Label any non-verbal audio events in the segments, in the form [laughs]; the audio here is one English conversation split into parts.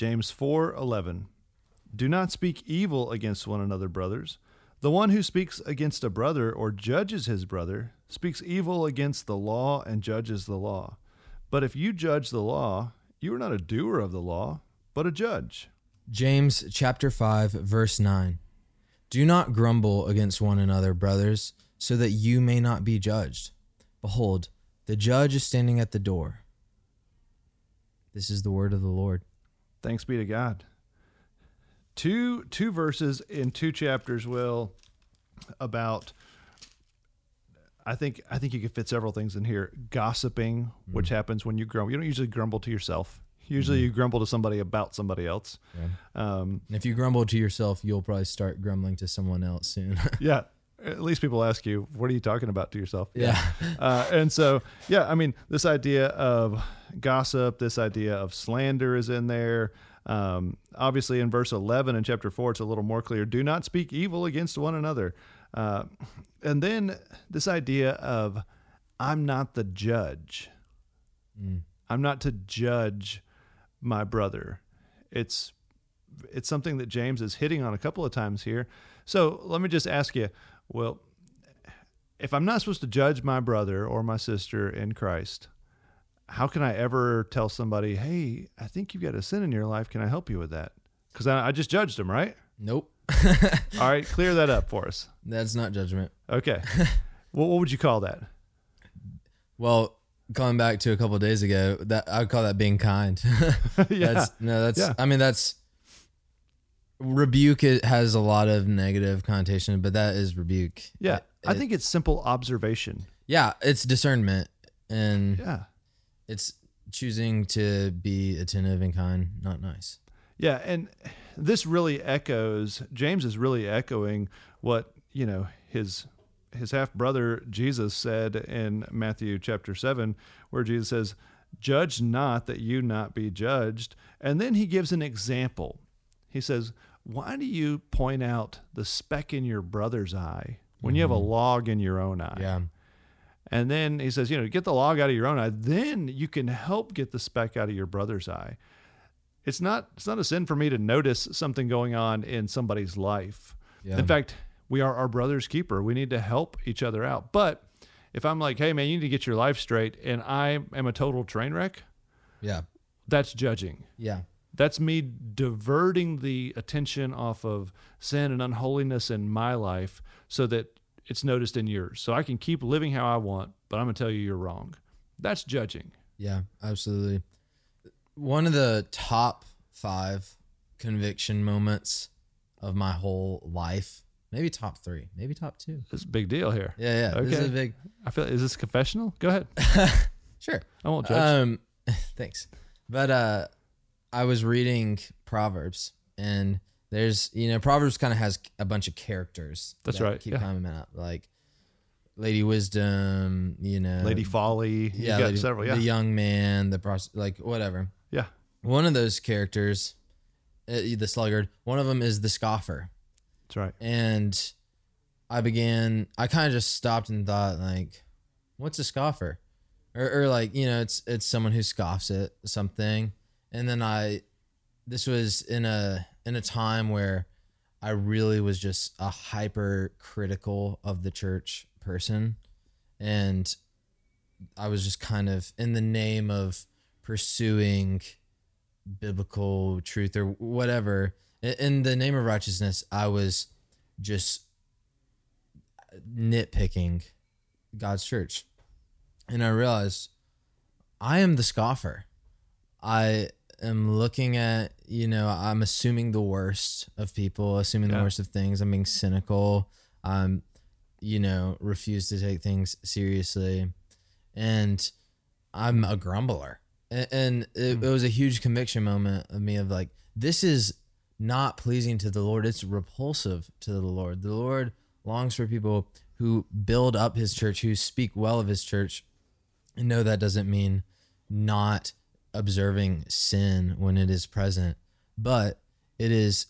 James 4:11 Do not speak evil against one another, brothers. The one who speaks against a brother or judges his brother speaks evil against the law and judges the law. But if you judge the law, you are not a doer of the law, but a judge. James chapter 5 verse 9. Do not grumble against one another, brothers, so that you may not be judged. Behold, the judge is standing at the door. This is the word of the Lord. Thanks be to God. Two two verses in two chapters will about I think I think you could fit several things in here. Gossiping, which happens when you grumble. You don't usually grumble to yourself. Usually you grumble to somebody about somebody else. Um, if you grumble to yourself, you'll probably start grumbling to someone else soon. [laughs] yeah. At least people ask you, what are you talking about to yourself? yeah. uh, and so yeah i mean this idea of gossip. This idea of slander is in there. Um, obviously in verse 11 in chapter 4 it's a little more clear. Do not speak evil against one another. Uh, and then this idea of i'm not the judge. I'm not to judge my brother. It's it's something that james is hitting on a couple of times here. So let me just ask you well if I'm not supposed to judge my brother or my sister in Christ, how can I ever tell somebody, hey, I think you've got a sin in your life. Can I help you with that? Because I, I just judged them, right? Nope. [laughs] All right, clear that up for us. That's not judgment. Okay. [laughs] what, what would you call that? Well, coming back to a couple of days ago, that I would call that being kind. [laughs] yeah. That's no, that's Yeah. I mean that's rebuke it has a lot of negative connotation, but that is rebuke. yeah. It- I think it's simple observation. yeah, it's discernment and Yeah. It's choosing to be attentive and kind, not nice. Yeah, and this really echoes James is really echoing what, you know, his his half brother Jesus said in Matthew chapter 7 where Jesus says, "Judge not that you not be judged." And then he gives an example. He says, "Why do you point out the speck in your brother's eye when you have a mm-hmm. log in your own eye?" Yeah. And then he says, you know, get the log out of your own eye, then you can help get the speck out of your brother's eye. It's not it's not a sin for me to notice something going on in somebody's life. Yeah. In fact, we are our brother's keeper. We need to help each other out. But if I'm like, hey man, you need to get your life straight and I am a total train wreck, Yeah. that's judging. Yeah. That's me diverting the attention off of sin and unholiness in my life so that it's noticed in yours. So I can keep living how I want, but I'm going to tell you you're wrong. That's judging. Yeah, absolutely. One of the top five conviction moments of my whole life, maybe top three, maybe top two. It's a big deal here. Yeah, yeah. This is Okay. a big. I feel is this confessional? Go ahead. [laughs] Sure. I won't judge. Um, [laughs] thanks. But uh, I was reading Proverbs, and there's you know Proverbs kind of has a bunch of characters. That's that right, Keep yeah. coming out like Lady Wisdom, you know, Lady Folly. You yeah, got Lady- several. Yeah. the young man, the pros- like whatever. yeah. One of those characters, uh, the sluggard. One of them is the scoffer, That's right. and I began. I kind of just stopped and thought, like, what's a scoffer? Or, or like, you know, it's it's someone who scoffs at something. And then I, this was in a in a time where I really was just a hyper critical of the church person, and I was just kind of in the name of pursuing biblical truth or whatever. In- the name of righteousness i was just nitpicking god's church. And i realized i am the scoffer. I am looking at you know i'm assuming the worst of people assuming Yeah. the worst of things. I'm being cynical. I'm you know refuse to take things seriously. And i'm a grumbler. And, and it, hmm. it was a huge conviction moment of me of like this is not pleasing to the lord. It's repulsive to the lord. The lord longs for people who build up his church who speak well of his church and no that doesn't mean not observing sin when it is present but it is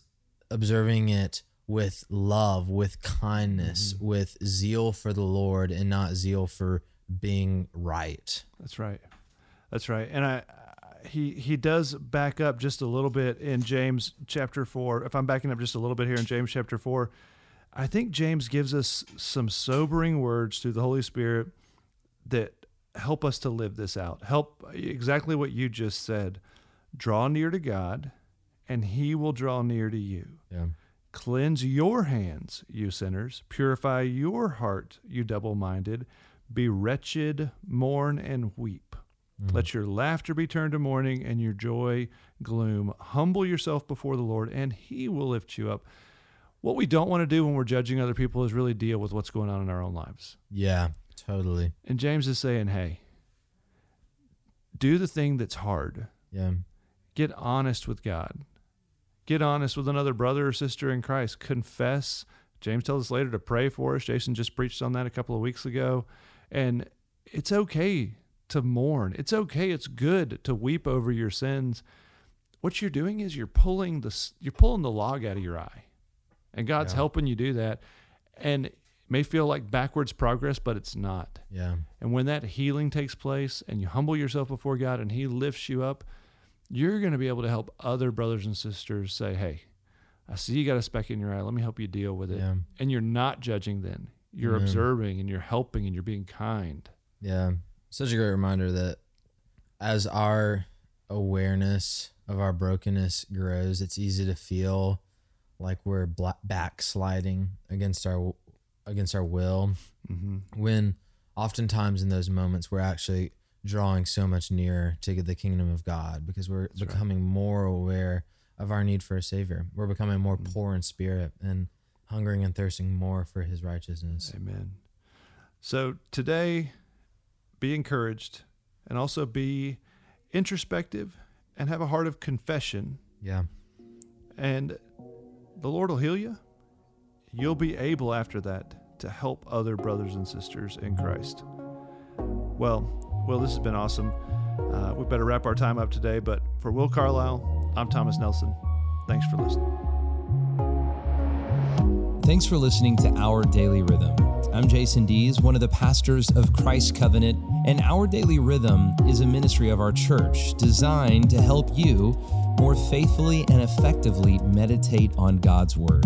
observing it with love with kindness mm-hmm. with zeal for the lord and not zeal for being right That's right. That's right. And I, he he does back up just a little bit in James chapter four. If I'm backing up just a little bit here in James chapter four, I think James gives us some sobering words through the Holy Spirit that help us to live this out. Help exactly what you just said. Draw near to God, and He will draw near to you. Yeah. Cleanse your hands, you sinners. Purify your heart, you double minded. Be wretched, mourn, and weep. Mm-hmm. Let your laughter be turned to mourning and your joy gloom. Humble yourself before the Lord, and He will lift you up. What we don't want to do when we're judging other people is really deal with what's going on in our own lives. Yeah, totally. And James is saying, hey, do the thing that's hard. Yeah. Get honest with God. Get honest with another brother or sister in Christ. Confess. James tells us later to pray for us. Jason just preached on that a couple of weeks ago. And it's okay to mourn. It's okay. It's good to weep over your sins. What you're doing is you're pulling the you're pulling the log out of your eye. And God's Yeah. helping you do that. And may feel like backwards progress, but it's not. Yeah. And when that healing takes place and you humble yourself before God and He lifts you up, you're going to be able to help other brothers and sisters say, Hey, I see you got a speck in your eye. Let me help you deal with it. Yeah. And you're not judging then. You're Amen. observing and you're helping and you're being kind. Yeah. Such a great reminder that as our awareness of our brokenness grows, it's easy to feel like we're backsliding against our against our will Mm-hmm. when oftentimes in those moments we're actually drawing so much nearer to get the kingdom of God because we're right. becoming more aware of our need for a savior. We're becoming more Mhm. poor in spirit and hungering and thirsting more for his righteousness. Amen. So today, be encouraged and also be introspective and have a heart of confession. Yeah. And the Lord will heal you. You'll be able after that to help other brothers and sisters in Christ. Well, Will, this has been awesome. Uh, we better wrap our time up today, but for Will Carlisle, I'm Thomas Nelson. Thanks for listening. Thanks for listening to Our Daily Rhythm. I'm Jason Dees, one of the pastors of Christ Covenant, and Our Daily Rhythm is a ministry of our church designed to help you more faithfully and effectively meditate on God's Word.